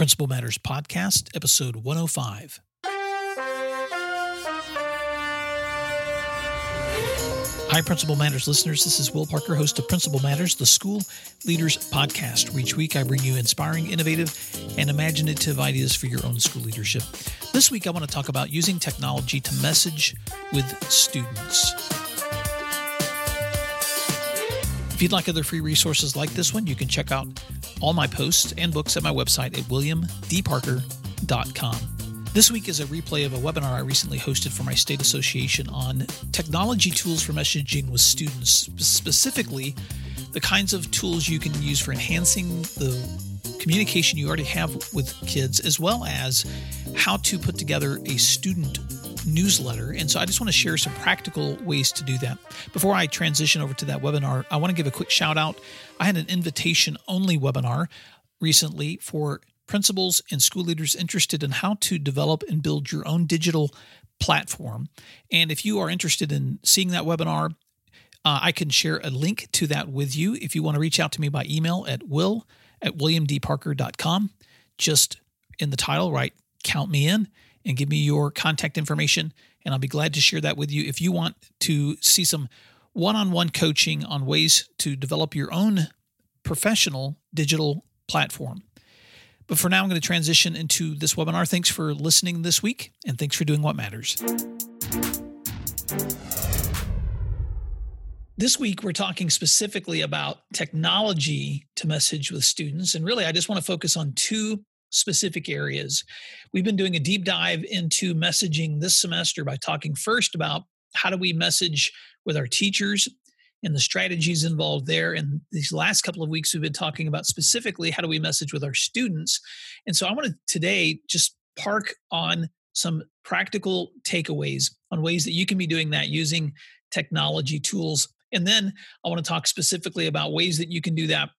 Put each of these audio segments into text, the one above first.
Principal Matters Podcast, episode 105. Hi, Principal Matters listeners. This is Will Parker, host of Principal Matters, the School Leaders Podcast, each week I bring you inspiring, innovative, and imaginative ideas for your own school leadership. This week I want to talk about using technology to message with students. If you'd like other free resources like this one, you can check out all my posts and books at my website at williamdparker.com. This week is a replay of a webinar I recently hosted for my state association on technology tools for messaging with students, specifically the kinds of tools you can use for enhancing the communication you already have with kids, as well as how to put together a student newsletter. And so I just want to share some practical ways to do that. Before I transition over to that webinar, I want to give a quick shout out. I had an invitation only webinar recently for principals and school leaders interested in how to develop and build your own digital platform. And if you are interested in seeing that webinar, uh, I can share a link to that with you if you want to reach out to me by email at will at williamdparker.com. Just in the title, write count me in and give me your contact information, and I'll be glad to share that with you. If you want to see some one on one coaching on ways to develop your own professional digital platform. But for now, I'm going to transition into this webinar. Thanks for listening this week, and thanks for doing what matters. This week, we're talking specifically about technology to message with students. And really, I just want to focus on two specific areas. We've been doing a deep dive into messaging this semester by talking first about how do we message with our teachers and the strategies involved there. And these last couple of weeks, we've been talking about specifically how do we message with our students. And so I want to today just park on some practical takeaways on ways that you can be doing that using technology tools. And then I want to talk specifically about ways that you can do that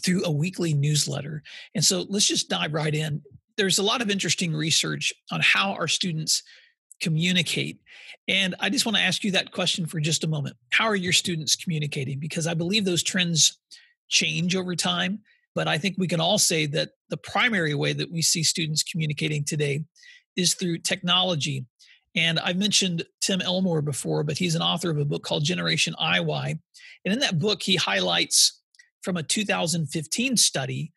through a weekly newsletter. And so let's just dive right in. There's a lot of interesting research on how our students communicate. And I just want to ask you that question for just a moment. How are your students communicating? Because I believe those trends change over time. But I think we can all say that the primary way that we see students communicating today is through technology. And I've mentioned Tim Elmore before, but he's an author of a book called Generation IY. And in that book, he highlights from a 2015 study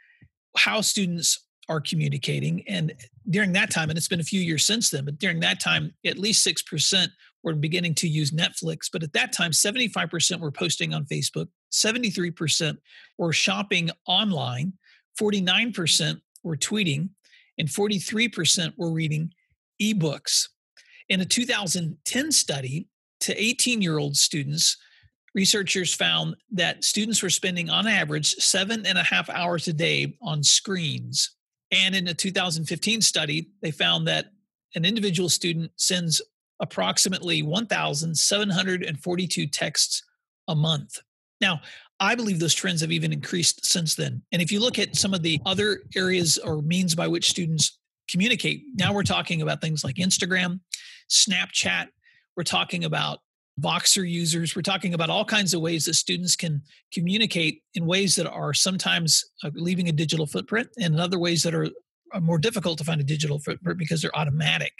how students are communicating. And during that time, and it's been a few years since then, but during that time, at least 6% were beginning to use Netflix. But at that time, 75% were posting on Facebook, 73% were shopping online, 49% were tweeting, and 43% were reading ebooks. In a 2010 study to 18 year old students, researchers found that students were spending on average seven and a half hours a day on screens. And in a 2015 study, they found that an individual student sends approximately 1,742 texts a month. Now, I believe those trends have even increased since then. And if you look at some of the other areas or means by which students communicate, now we're talking about things like Instagram, Snapchat, we're talking about Voxer users. We're talking about all kinds of ways that students can communicate in ways that are sometimes uh, leaving a digital footprint and in other ways that are, are more difficult to find a digital footprint because they're automatic.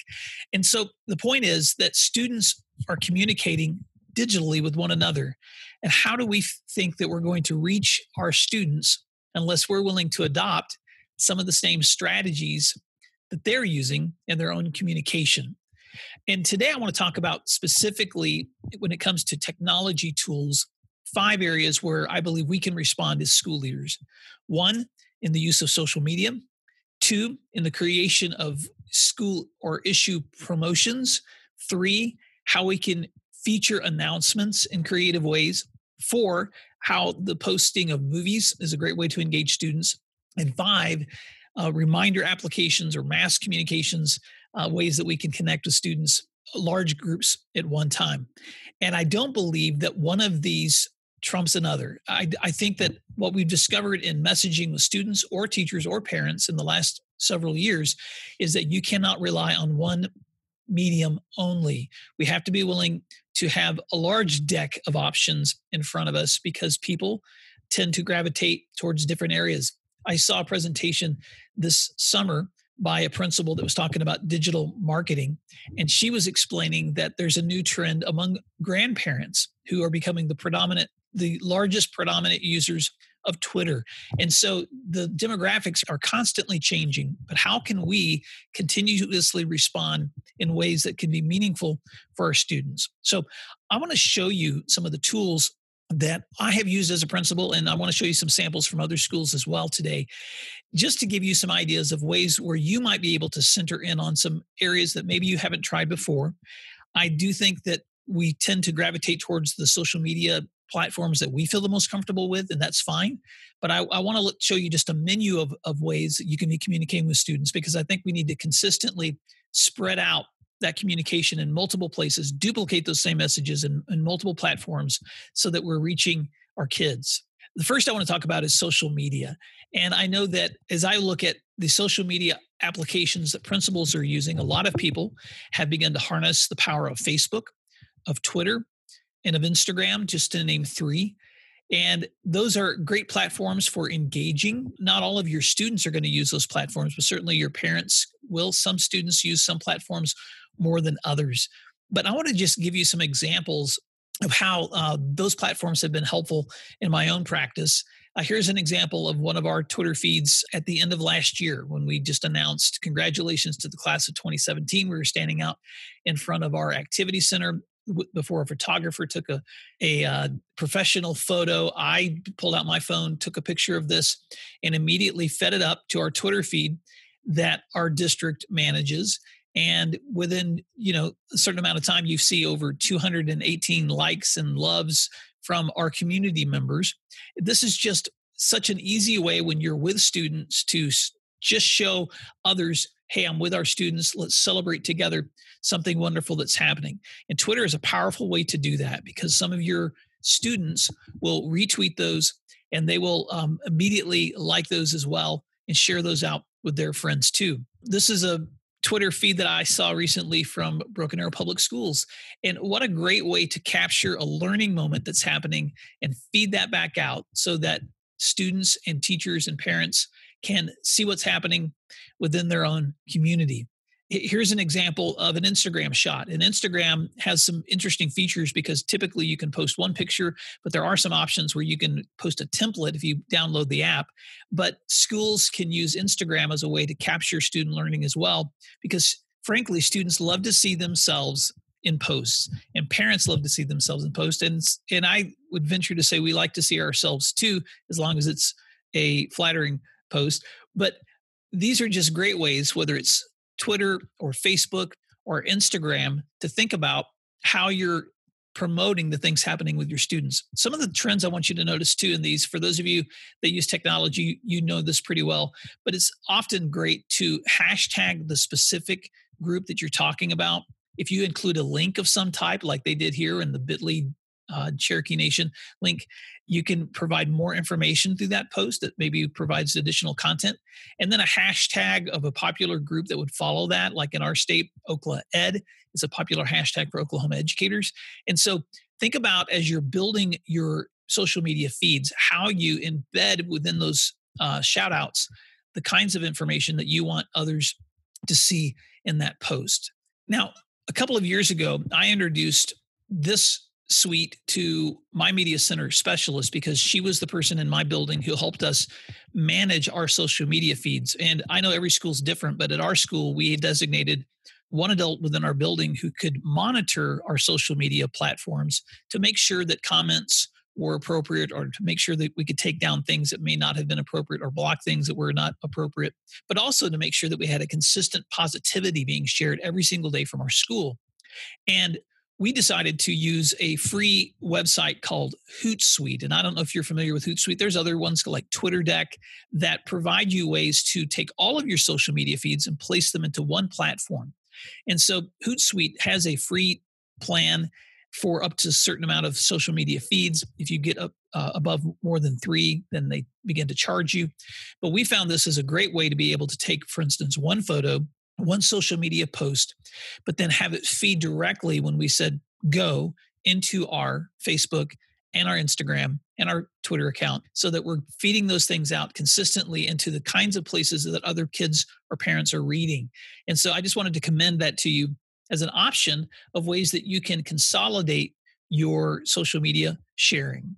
And so the point is that students are communicating digitally with one another. And how do we think that we're going to reach our students unless we're willing to adopt some of the same strategies that they're using in their own communication? And today I want to talk about specifically when it comes to technology tools, five areas where I believe we can respond as school leaders. One, in the use of social media. Two, in the creation of school or issue promotions. Three, how we can feature announcements in creative ways. Four, how the posting of movies is a great way to engage students. And five, uh, reminder applications or mass communications uh, ways that we can connect with students, large groups at one time. And I don't believe that one of these trumps another. I, I think that what we've discovered in messaging with students or teachers or parents in the last several years is that you cannot rely on one medium only. We have to be willing to have a large deck of options in front of us because people tend to gravitate towards different areas. I saw a presentation this summer by a principal that was talking about digital marketing. And she was explaining that there's a new trend among grandparents who are becoming the predominant, the largest predominant users of Twitter. And so the demographics are constantly changing, but how can we continuously respond in ways that can be meaningful for our students? So I want to show you some of the tools that I have used as a principal, and I want to show you some samples from other schools as well today, just to give you some ideas of ways where you might be able to center in on some areas that maybe you haven't tried before. I do think that we tend to gravitate towards the social media platforms that we feel the most comfortable with, and that's fine. But I, I want to show you just a menu of, of ways that you can be communicating with students because I think we need to consistently spread out that communication in multiple places, duplicate those same messages in, in multiple platforms so that we're reaching our kids. The first I want to talk about is social media. And I know that as I look at the social media applications that principals are using, a lot of people have begun to harness the power of Facebook, of Twitter, and of Instagram, just to name three. And those are great platforms for engaging. Not all of your students are going to use those platforms, but certainly your parents will. Some students use some platforms more than others. But I want to just give you some examples of how uh, those platforms have been helpful in my own practice. Uh, here's an example of one of our Twitter feeds at the end of last year when we just announced congratulations to the class of 2017. We were standing out in front of our activity center before a photographer took a, a uh, professional photo. I pulled out my phone, took a picture of this, and immediately fed it up to our Twitter feed that our district manages and within you know a certain amount of time you see over 218 likes and loves from our community members. This is just such an easy way when you're with students to just show others hey i'm with our students. Let's celebrate together something wonderful that's happening. And twitter is a powerful way to do that because some of your students will retweet those and they will um, immediately like those as well and share those out with their friends too. This is a Twitter feed that I saw recently from Broken Arrow Public Schools. And what a great way to capture a learning moment that's happening and feed that back out so that students and teachers and parents can see what's happening within their own community here's an example of an Instagram shot. And Instagram has some interesting features because typically you can post one picture, but there are some options where you can post a template if you download the app. But schools can use Instagram as a way to capture student learning as well, because frankly, students love to see themselves in posts and parents love to see themselves in posts and and I would venture to say we like to see ourselves too as long as it's a flattering post but these are just great ways whether it's Twitter or Facebook or Instagram to think about how you're promoting the things happening with your students. Some of the trends I want you to notice too in these, for those of you that use technology, you know this pretty well, but it's often great to hashtag the specific group that you're talking about. If you include a link of some type, like they did here in the bit.ly uh, Cherokee Nation link, you can provide more information through that post that maybe provides additional content. And then a hashtag of a popular group that would follow that, like in our state, Oklahoma Ed is a popular hashtag for Oklahoma educators. And so think about as you're building your social media feeds, how you embed within those uh, shout outs the kinds of information that you want others to see in that post. Now, a couple of years ago, I introduced this suite to my media center specialist because she was the person in my building who helped us manage our social media feeds. And I know every school is different, but at our school, we designated one adult within our building who could monitor our social media platforms to make sure that comments were appropriate or to make sure that we could take down things that may not have been appropriate or block things that were not appropriate, but also to make sure that we had a consistent positivity being shared every single day from our school. And we decided to use a free website called Hootsuite. And I don't know if you're familiar with Hootsuite. There's other ones like TweetDeck that provide you ways to take all of your social media feeds and place them into one platform. And so Hootsuite has a free plan for up to a certain amount of social media feeds. If you get up uh, above more than three, then they begin to charge you. But we found this as a great way to be able to take, for instance, one photo one social media post, but then have it feed directly when we said go into our Facebook and our Instagram and our Twitter account so that we're feeding those things out consistently into the kinds of places that other kids or parents are reading. And so I just wanted to commend that to you as an option of ways that you can consolidate your social media sharing.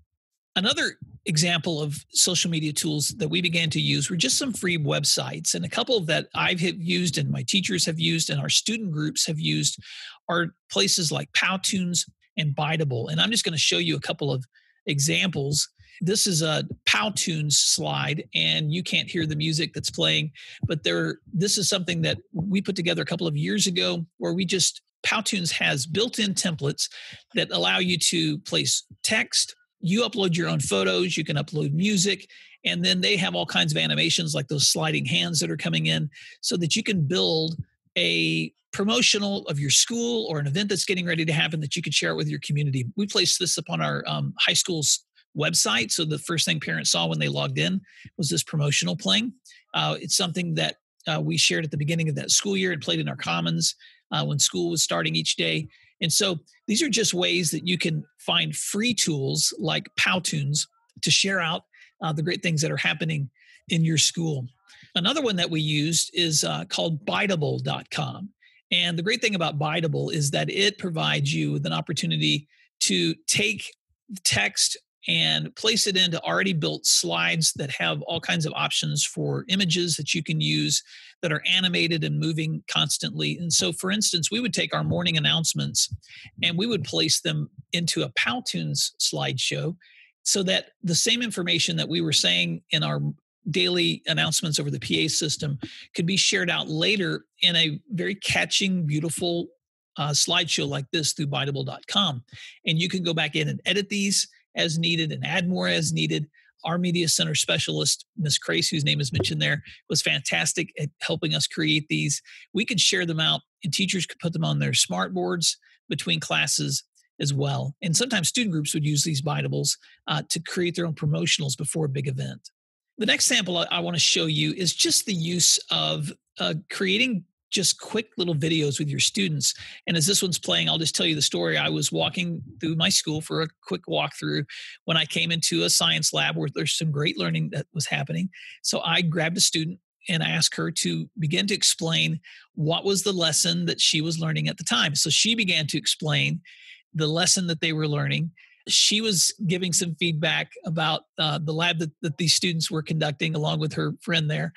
Another example of social media tools that we began to use were just some free websites. And a couple that I've used and my teachers have used and our student groups have used are places like Powtoons and Biteable. And I'm just going to show you a couple of examples. This is a Powtoons slide, and you can't hear the music that's playing, but there. This is something that we put together a couple of years ago, where we just Powtoons has built-in templates that allow you to place text. You upload your own photos. You can upload music, and then they have all kinds of animations like those sliding hands that are coming in, so that you can build a promotional of your school or an event that's getting ready to happen that you could share it with your community. We placed this upon our um, high school's website. So the first thing parents saw when they logged in was this promotional playing. Uh, it's something that uh, we shared at the beginning of that school year and played in our commons uh, when school was starting each day. And so these are just ways that you can find free tools like Powtoons to share out uh, the great things that are happening in your school. Another one that we used is uh, called biteable.com. And the great thing about Biteable is that it provides you with an opportunity to take text and place it into already built slides that have all kinds of options for images that you can use that are animated and moving constantly. And so, for instance, we would take our morning announcements and we would place them into a Powtoons slideshow so that the same information that we were saying in our daily announcements over the PA system could be shared out later in a very catching, beautiful uh, slideshow like this through Biteable.com. And you can go back in and edit these as needed and add more as needed. Our media center specialist, Ms. Crace, whose name is mentioned there, was fantastic at helping us create these. We could share them out, and teachers could put them on their smart boards between classes as well. And sometimes student groups would use these Biteables uh, to create their own promotionals before a big event. The next sample I, I want to show you is just the use of uh, creating just quick little videos with your students. And as this one's playing, I'll just tell you the story. I was walking through my school for a quick walkthrough when I came into a science lab where there's some great learning that was happening. So I grabbed a student and asked her to begin to explain what was the lesson that she was learning at the time. So she began to explain the lesson that they were learning she was giving some feedback about uh, the lab that, that these students were conducting along with her friend there.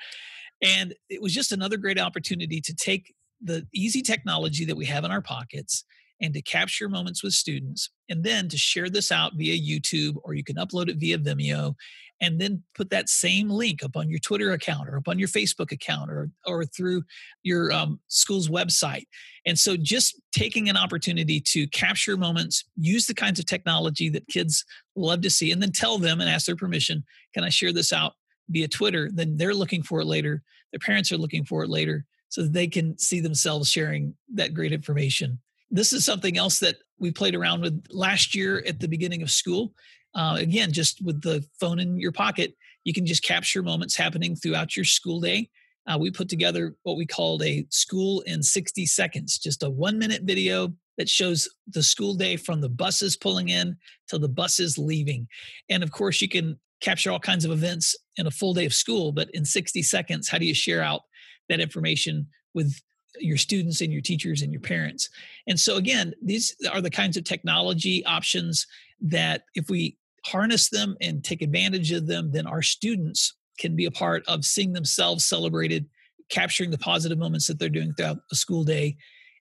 And it was just another great opportunity to take the easy technology that we have in our pockets and to capture moments with students and then to share this out via YouTube or you can upload it via Vimeo and then put that same link up on your Twitter account or up on your Facebook account or or through your um, school's website. And so, just taking an opportunity to capture moments, use the kinds of technology that kids love to see, and then tell them and ask their permission, "Can I share this out via Twitter?" Then they're looking for it later. Their parents are looking for it later, so that they can see themselves sharing that great information. This is something else that we played around with last year at the beginning of school. Uh, again, just with the phone in your pocket, you can just capture moments happening throughout your school day. Uh, we put together what we called a school in 60 seconds, just a one minute video that shows the school day from the buses pulling in till the buses leaving. And of course, you can capture all kinds of events in a full day of school, but in 60 seconds, how do you share out that information with your students and your teachers and your parents? And so, again, these are the kinds of technology options that if we harness them and take advantage of them, then our students can be a part of seeing themselves celebrated, capturing the positive moments that they're doing throughout a school day,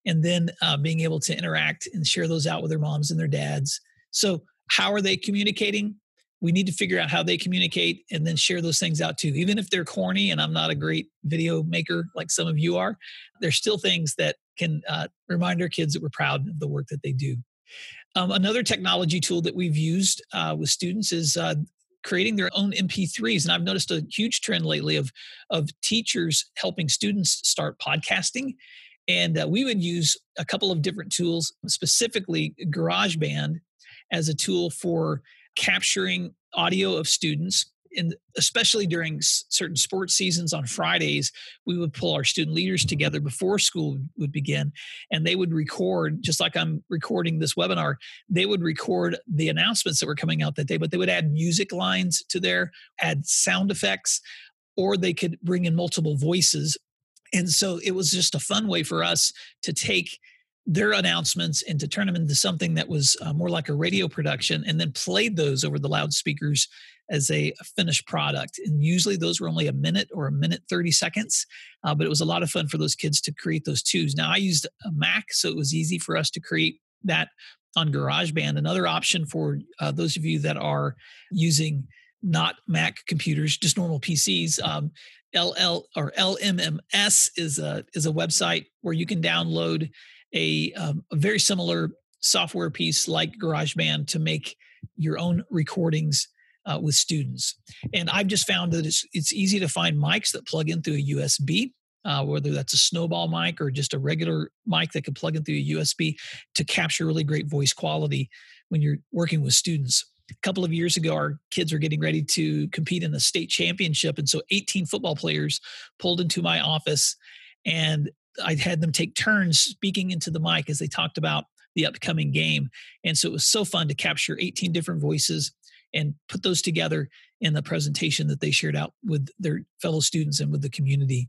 and then uh, being able to interact and share those out with their moms and their dads. So, how are they communicating? We need to figure out how they communicate and then share those things out too. Even if they're corny and I'm not a great video maker like some of you are, there's still things that can uh, remind our kids that we're proud of the work that they do. Um, another technology tool that we've used uh, with students is uh, creating their own MP3s. And I've noticed a huge trend lately of, of teachers helping students start podcasting. And uh, we would use a couple of different tools, specifically GarageBand as a tool for capturing audio of students and especially during certain sports seasons on Fridays, we would pull our student leaders together before school would begin, and they would record just like I'm recording this webinar. They would record the announcements that were coming out that day, but they would add music lines to there, add sound effects, or they could bring in multiple voices. And so it was just a fun way for us to take their announcements and to turn them into something that was uh, more like a radio production and then played those over the loudspeakers as a finished product. And usually those were only a minute or a minute 30 seconds, uh, but it was a lot of fun for those kids to create those twos. Now I used a Mac, so it was easy for us to create that on GarageBand. Another option for uh, those of you that are using not Mac computers, just normal PCs. Um, LL or LMMS is a is a website where you can download a, um, a very similar software piece like GarageBand to make your own recordings uh, with students. And I've just found that it's it's easy to find mics that plug in through a USB. Uh, whether that's a snowball mic or just a regular mic that can plug in through a USB to capture really great voice quality when you're working with students. A couple of years ago, our kids were getting ready to compete in the state championship. And so 18 football players pulled into my office and I had them take turns speaking into the mic as they talked about the upcoming game. And so it was so fun to capture 18 different voices and put those together in the presentation that they shared out with their fellow students and with the community.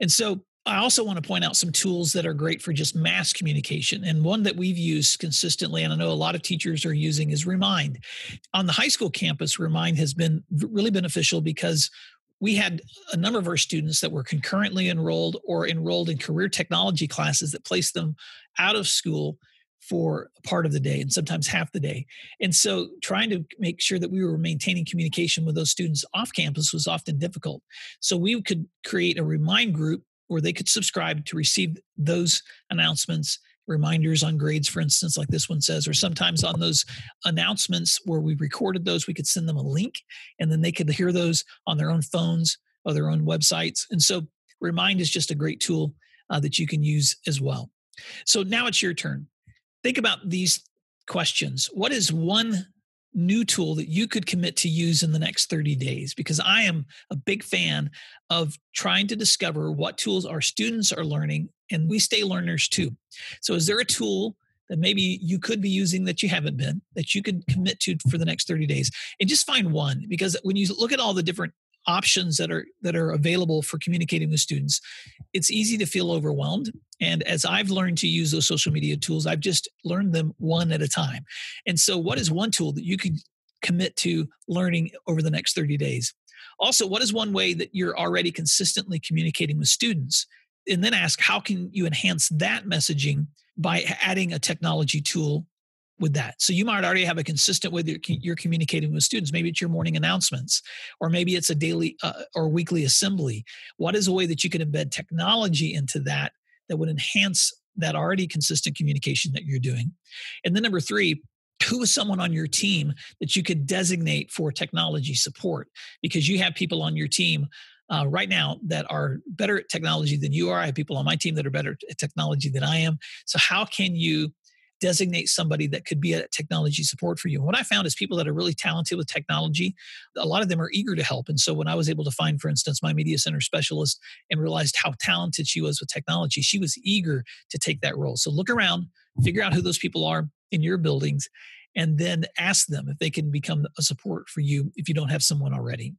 And so I also want to point out some tools that are great for just mass communication. And one that we've used consistently, and I know a lot of teachers are using, is Remind. On the high school campus, Remind has been really beneficial because we had a number of our students that were concurrently enrolled or enrolled in career technology classes that placed them out of school for part of the day and sometimes half the day. And so trying to make sure that we were maintaining communication with those students off campus was often difficult. So we could create a remind group where they could subscribe to receive those announcements reminders on grades, for instance, like this one says, or sometimes on those announcements where we recorded those, we could send them a link and then they could hear those on their own phones or their own websites. And so Remind is just a great tool uh, that you can use as well. So now it's your turn. Think about these questions. What is one new tool that you could commit to use in the next 30 days because I am a big fan of trying to discover what tools our students are learning and we stay learners too. So is there a tool that maybe you could be using that you haven't been that you could commit to for the next 30 days? And just find one because when you look at all the different options that are that are available for communicating with students it's easy to feel overwhelmed. And as i've learned to use those social media tools i've just learned them one at a time. And so what is one tool that you could commit to learning over the next 30 days? Also what is one way that you're already consistently communicating with students and then ask how can you enhance that messaging by adding a technology tool with that. So you might already have a consistent way that you're communicating with students. Maybe it's your morning announcements, or maybe it's a daily uh, or weekly assembly. What is a way that you can embed technology into that that would enhance that already consistent communication that you're doing? And then number three, who is someone on your team that you could designate for technology support? Because you have people on your team uh, right now that are better at technology than you are. I have people on my team that are better at technology than I am. So, how can you designate somebody that could be a technology support for you. And what I found is people that are really talented with technology, a lot of them are eager to help. And so when I was able to find, for instance, my media center specialist and realized how talented she was with technology, she was eager to take that role. So look around, figure out who those people are in your buildings, and then ask them if they can become a support for you if you don't have someone already.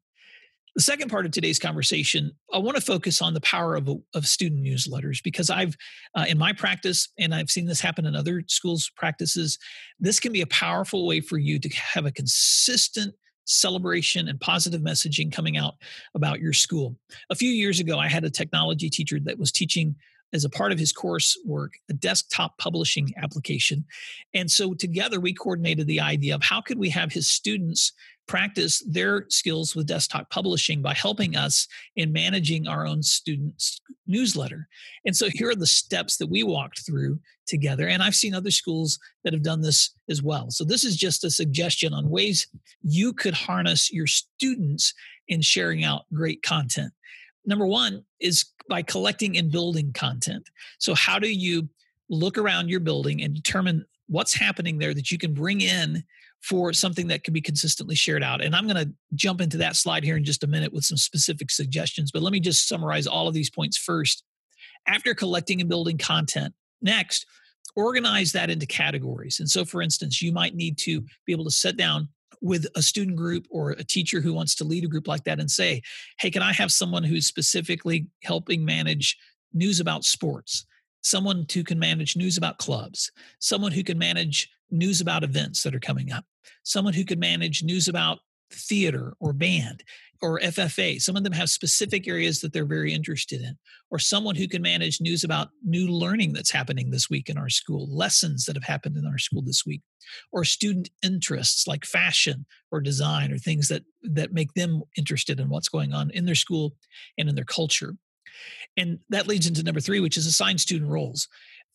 The second part of today's conversation, I want to focus on the power of, of student newsletters because I've, uh, in my practice, and I've seen this happen in other schools' practices, this can be a powerful way for you to have a consistent celebration and positive messaging coming out about your school. A few years ago, I had a technology teacher that was teaching as a part of his coursework a desktop publishing application and so together we coordinated the idea of how could we have his students practice their skills with desktop publishing by helping us in managing our own students newsletter. And so here are the steps that we walked through together and i've seen other schools that have done this as well. So this is just a suggestion on ways you could harness your students in sharing out great content. Number one is by collecting and building content. So how do you look around your building and determine what's happening there that you can bring in for something that can be consistently shared out. And I'm going to jump into that slide here in just a minute with some specific suggestions. But let me just summarize all of these points first. After collecting and building content, next, organize that into categories. And so, for instance, you might need to be able to sit down with a student group or a teacher who wants to lead a group like that and say, hey, can I have someone who's specifically helping manage news about sports? Someone who can manage news about clubs, someone who can manage news about events that are coming up, someone who can manage news about theater or band or FFA. Some of them have specific areas that they're very interested in, or someone who can manage news about new learning that's happening this week in our school, lessons that have happened in our school this week, or student interests like fashion or design or things that that make them interested in what's going on in their school and in their culture. And that leads into number 3, which is assign student roles.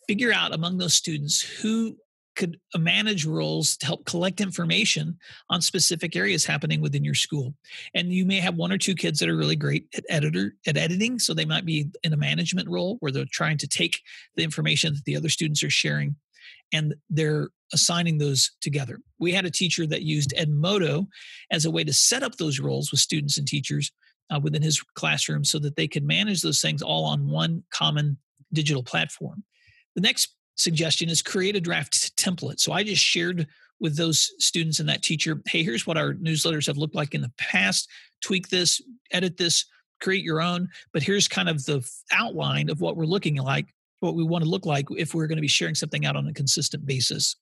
Figure out among those students who could manage roles to help collect information on specific areas happening within your school. And you may have one or two kids that are really great at editor at editing, so they might be in a management role where they're trying to take the information that the other students are sharing and they're assigning those together. We had a teacher that used Edmodo as a way to set up those roles with students and teachers uh, within his classroom so that they could manage those things all on one common digital platform. The next suggestion is create a draft template. So I just shared with those students and that teacher, hey, here's what our newsletters have looked like in the past. Tweak this, edit this, create your own. But here's kind of the outline of what we're looking like, what we want to look like if we're going to be sharing something out on a consistent basis.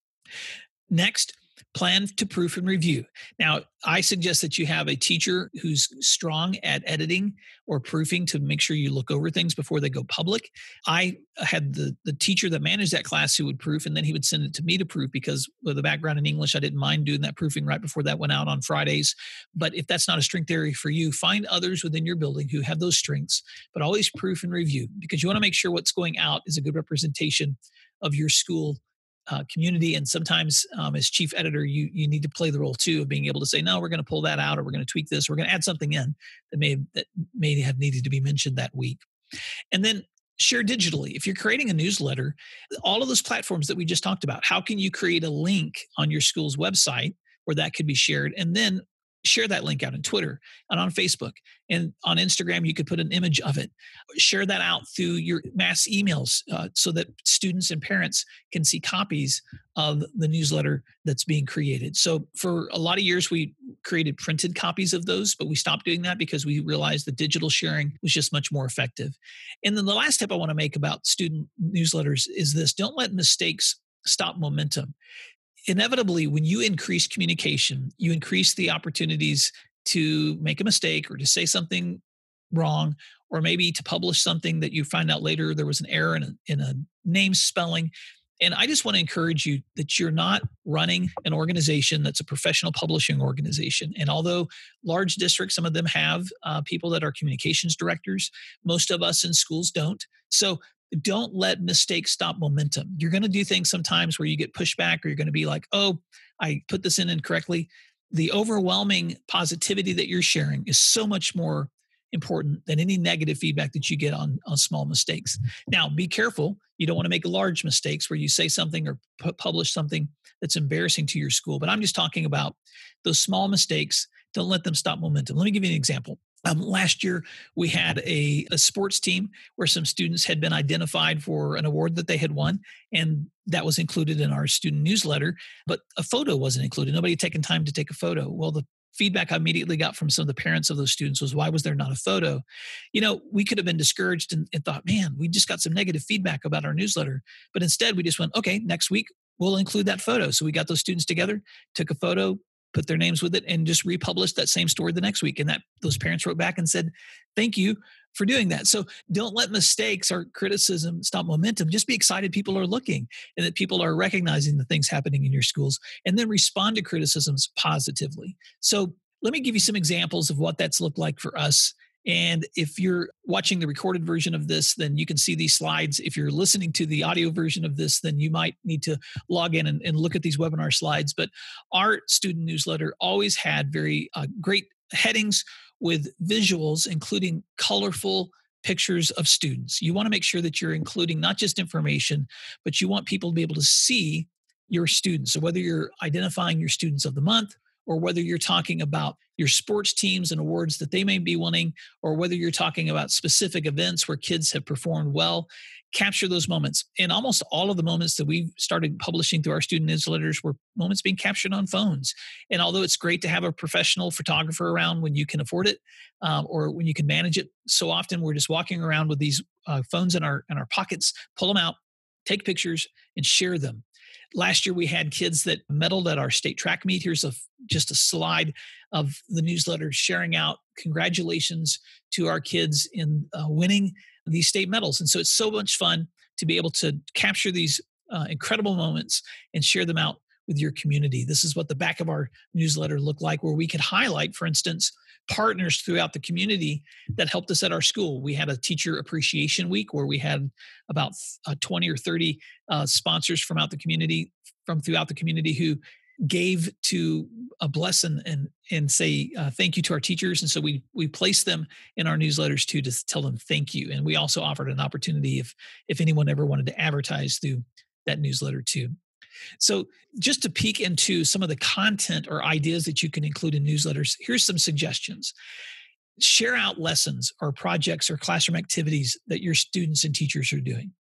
Next, plan to proof and review. Now, I suggest that you have a teacher who's strong at editing or proofing to make sure you look over things before they go public. I had the, the teacher that managed that class who would proof, and then he would send it to me to proof because with a background in English, I didn't mind doing that proofing right before that went out on Fridays. But if that's not a strength area for you, find others within your building who have those strengths, but always proof and review because you want to make sure what's going out is a good representation of your school uh, community and sometimes um, as chief editor you you need to play the role too of being able to say no we're going to pull that out or we're going to tweak this or we're going to add something in that may that may have needed to be mentioned that week. And then share digitally. If you're creating a newsletter all of those platforms that we just talked about how can you create a link on your school's website where that could be shared? And then share that link out on Twitter and on Facebook and on Instagram. You could put an image of it. Share that out through your mass emails uh, so that students and parents can see copies of the newsletter that's being created. So for a lot of years, we created printed copies of those, but we stopped doing that because we realized that digital sharing was just much more effective. And then the last tip I want to make about student newsletters is this: don't let mistakes stop momentum inevitably, when you increase communication, you increase the opportunities to make a mistake or to say something wrong, or maybe to publish something that you find out later there was an error in a, in a name spelling. And I just want to encourage you that you're not running an organization that's a professional publishing organization. And although large districts, some of them have uh, people that are communications directors, most of us in schools don't. So don't let mistakes stop momentum. You're going to do things sometimes where you get pushback or you're going to be like, oh, I put this in incorrectly. The overwhelming positivity that you're sharing is so much more important than any negative feedback that you get on, on small mistakes. Now, be careful. You don't want to make large mistakes where you say something or pu- publish something that's embarrassing to your school. But I'm just talking about those small mistakes. Don't let them stop momentum. Let me give you an example. Um, last year, we had a, a, sports team where some students had been identified for an award that they had won, and that was included in our student newsletter. But a photo wasn't included. Nobody had taken time to take a photo. Well, the feedback I immediately got from some of the parents of those students was, why was there not a photo? You know, we could have been discouraged and, and thought, man, we just got some negative feedback about our newsletter. But instead, we just went, okay, next week, we'll include that photo. So we got those students together, took a photo, put their names with it and just republished that same story the next week and that those parents wrote back and said thank you for doing that. So don't let mistakes or criticism stop momentum. Just be excited people are looking and that people are recognizing the things happening in your schools and then respond to criticisms positively. So let me give you some examples of what that's looked like for us and if you're watching the recorded version of this, then you can see these slides. If you're listening to the audio version of this, then you might need to log in and, and look at these webinar slides. But our student newsletter always had very uh, great headings with visuals, including colorful pictures of students. You want to make sure that you're including not just information, but you want people to be able to see your students. So whether you're identifying your students of the month, or whether you're talking about your sports teams and awards that they may be winning, or whether you're talking about specific events where kids have performed well, capture those moments. And almost all of the moments that we've started publishing through our student newsletters were moments being captured on phones. And although it's great to have a professional photographer around when you can afford it um, or when you can manage it, so often we're just walking around with these uh, phones in our in our pockets, pull them out, take pictures, and share them. Last year, we had kids that medaled at our state track meet. Here's a just a slide of the newsletter sharing out congratulations to our kids in uh, winning these state medals. And so it's so much fun to be able to capture these uh, incredible moments and share them out with your community. This is what the back of our newsletter looked like, where we could highlight, for instance, partners throughout the community that helped us at our school. We had a teacher appreciation week where we had about uh, 20 or 30 uh, sponsors from out the community, from throughout the community who gave to a blessing and and say uh, thank you to our teachers and so we we placed them in our newsletters too to tell them thank you and we also offered an opportunity if if anyone ever wanted to advertise through that newsletter too so just to peek into some of the content or ideas that you can include in newsletters here's some suggestions. Share out lessons or projects or classroom activities that your students and teachers are doing.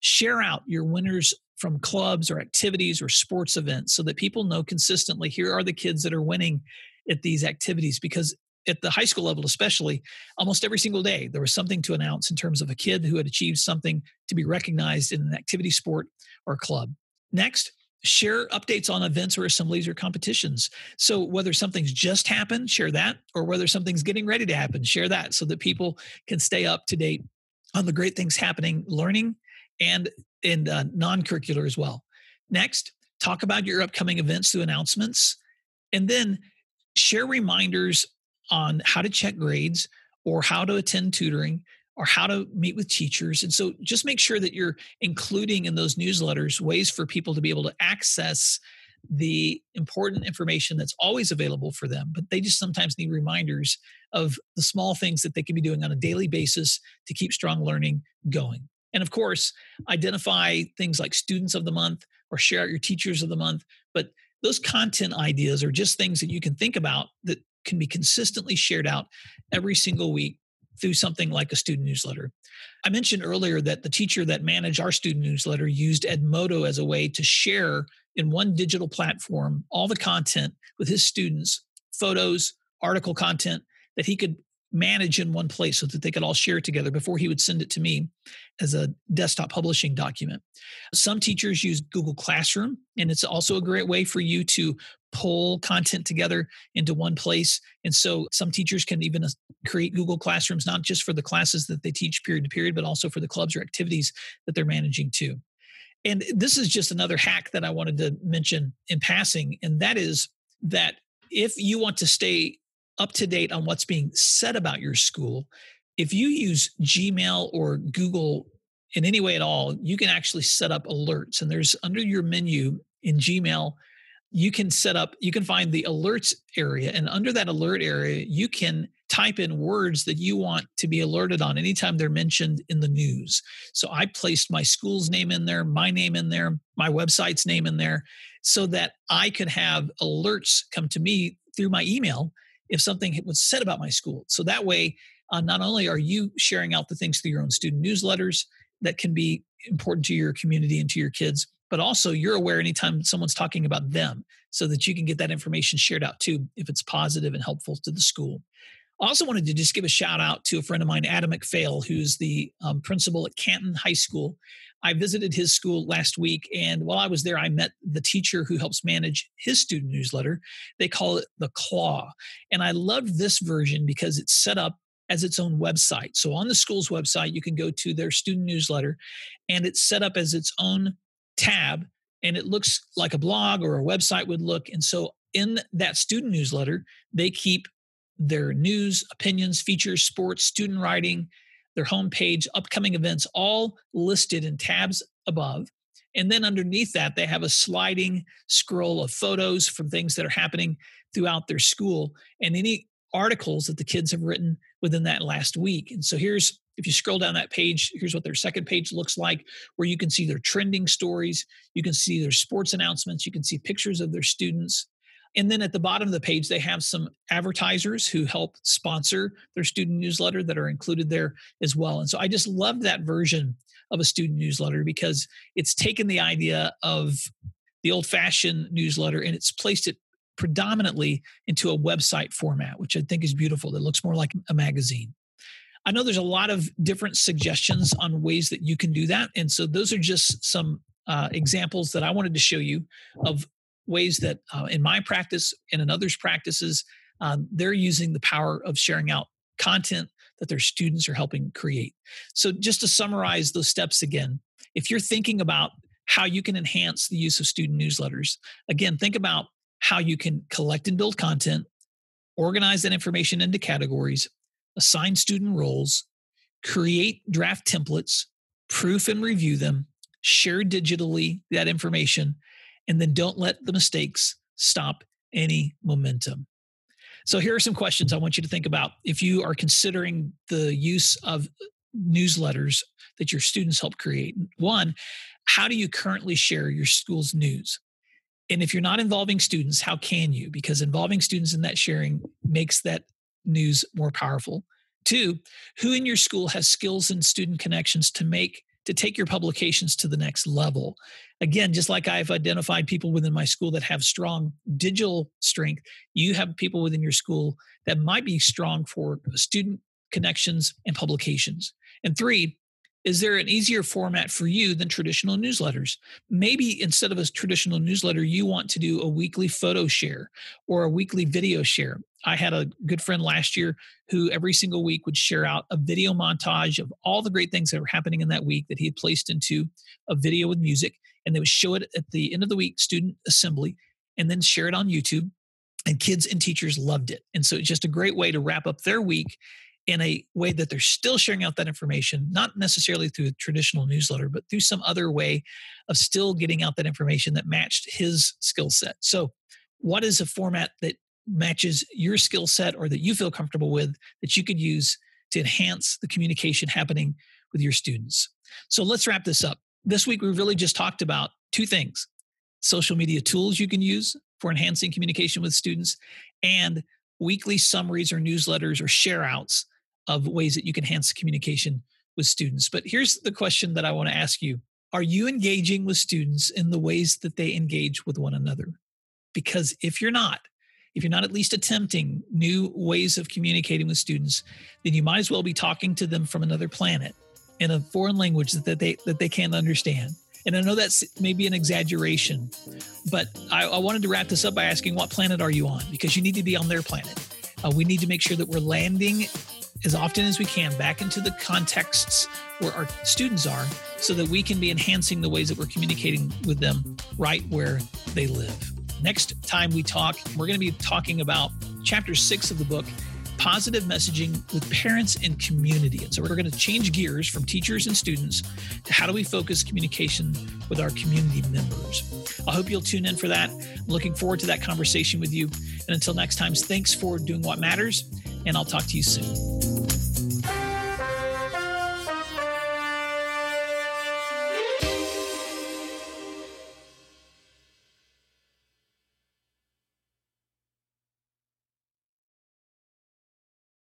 Share out your winners from clubs or activities or sports events so that people know consistently here are the kids that are winning at these activities because at the high school level especially almost every single day there was something to announce in terms of a kid who had achieved something to be recognized in an activity sport or club. Next share updates on events or assemblies or competitions so whether something's just happened share that or whether something's getting ready to happen share that so that people can stay up to date on the great things happening learning and in uh, non-curricular as well. Next, talk about your upcoming events through announcements, and then share reminders on how to check grades or how to attend tutoring or how to meet with teachers. And so just make sure that you're including in those newsletters ways for people to be able to access the important information that's always available for them, but they just sometimes need reminders of the small things that they can be doing on a daily basis to keep strong learning going. And of course, identify things like students of the month or share out your teachers of the month. But those content ideas are just things that you can think about that can be consistently shared out every single week through something like a student newsletter. I mentioned earlier that the teacher that managed our student newsletter used Edmodo as a way to share in one digital platform all the content with his students, photos, article content that he could manage in one place so that they could all share it together before he would send it to me as a desktop publishing document. Some teachers use Google Classroom, and it's also a great way for you to pull content together into one place. And so some teachers can even uh, create Google Classrooms, not just for the classes that they teach period to period, but also for the clubs or activities that they're managing too. And this is just another hack that I wanted to mention in passing, and that is that if you want to stay up to date on what's being said about your school, if you use Gmail or Google in any way at all, you can actually set up alerts. And there's under your menu in Gmail, you can set up, you can find the alerts area. And under that alert area, you can type in words that you want to be alerted on anytime they're mentioned in the news. So I placed my school's name in there, my name in there, my website's name in there, so that I could have alerts come to me through my email if something was said about my school. So that way, uh, not only are you sharing out the things through your own student newsletters that can be important to your community and to your kids, but also you're aware anytime someone's talking about them so that you can get that information shared out too if it's positive and helpful to the school. I also wanted to just give a shout out to a friend of mine, Adam McPhail, who's the um, principal at Canton High School. I visited his school last week, and while I was there, I met the teacher who helps manage his student newsletter. They call it the Claw. And I loved this version because it's set up as its own website. So on the school's website, you can go to their student newsletter, and it's set up as its own tab, and it looks like a blog or a website would look. And so in that student newsletter, they keep their news, opinions, features, sports, student writing, their homepage, upcoming events, all listed in tabs above. And then underneath that, they have a sliding scroll of photos from things that are happening throughout their school and any articles that the kids have written within that last week. And so here's If you scroll down that page, here's what their second page looks like, where you can see their trending stories, you can see their sports announcements, you can see pictures of their students. And then at the bottom of the page, they have some advertisers who help sponsor their student newsletter that are included there as well. And so I just love that version of a student newsletter because it's taken the idea of the old fashioned newsletter and it's placed it predominantly into a website format, which I think is beautiful. That looks more like a magazine. I know there's a lot of different suggestions on ways that you can do that. And so those are just some uh, examples that I wanted to show you of ways that uh, in my practice and in others' practices, um, they're using the power of sharing out content that their students are helping create. So, just to summarize those steps again, if you're thinking about how you can enhance the use of student newsletters, again, think about how you can collect and build content, organize that information into categories, assign student roles, create draft templates, proof and review them, share digitally that information, and then don't let the mistakes stop any momentum. So, here are some questions I want you to think about if you are considering the use of newsletters that your students help create. One, how do you currently share your school's news? And if you're not involving students, how can you? Because involving students in that sharing makes that news more powerful. Two, who in your school has skills and student connections to make to take your publications to the next level. Again, just like I've identified people within my school that have strong digital strength, you have people within your school that might be strong for student connections and publications. And three, is there an easier format for you than traditional newsletters? Maybe instead of a traditional newsletter, you want to do a weekly photo share or a weekly video share. I had a good friend last year who every single week would share out a video montage of all the great things that were happening in that week that he had placed into a video with music. And they would show it at the end of the week, student assembly, and then share it on YouTube. And kids and teachers loved it. And so it's just a great way to wrap up their week in a way that they're still sharing out that information, not necessarily through a traditional newsletter, but through some other way of still getting out that information that matched his skill set. So, what is a format that matches your skill set or that you feel comfortable with that you could use to enhance the communication happening with your students? So, let's wrap this up. This week, we really just talked about two things social media tools you can use for enhancing communication with students and weekly summaries or newsletters or share outs of ways that you can enhance communication with students. But here's the question that I want to ask you Are you engaging with students in the ways that they engage with one another? Because if you're not, if you're not at least attempting new ways of communicating with students, then you might as well be talking to them from another planet in a foreign language that they that they can't understand. And I know that's maybe an exaggeration, but I, I wanted to wrap this up by asking, what planet are you on? Because you need to be on their planet. Uh, we need to make sure that we're landing as often as we can back into the contexts where our students are so that we can be enhancing the ways that we're communicating with them right where they live. Next time we talk, we're going to be talking about chapter six of the book, Positive Messaging with Parents and Community. And so we're going to change gears from teachers and students to how do we focus communication with our community members. I hope you'll tune in for that. I'm looking forward to that conversation with you. And until next time, thanks for doing what matters, and I'll talk to you soon.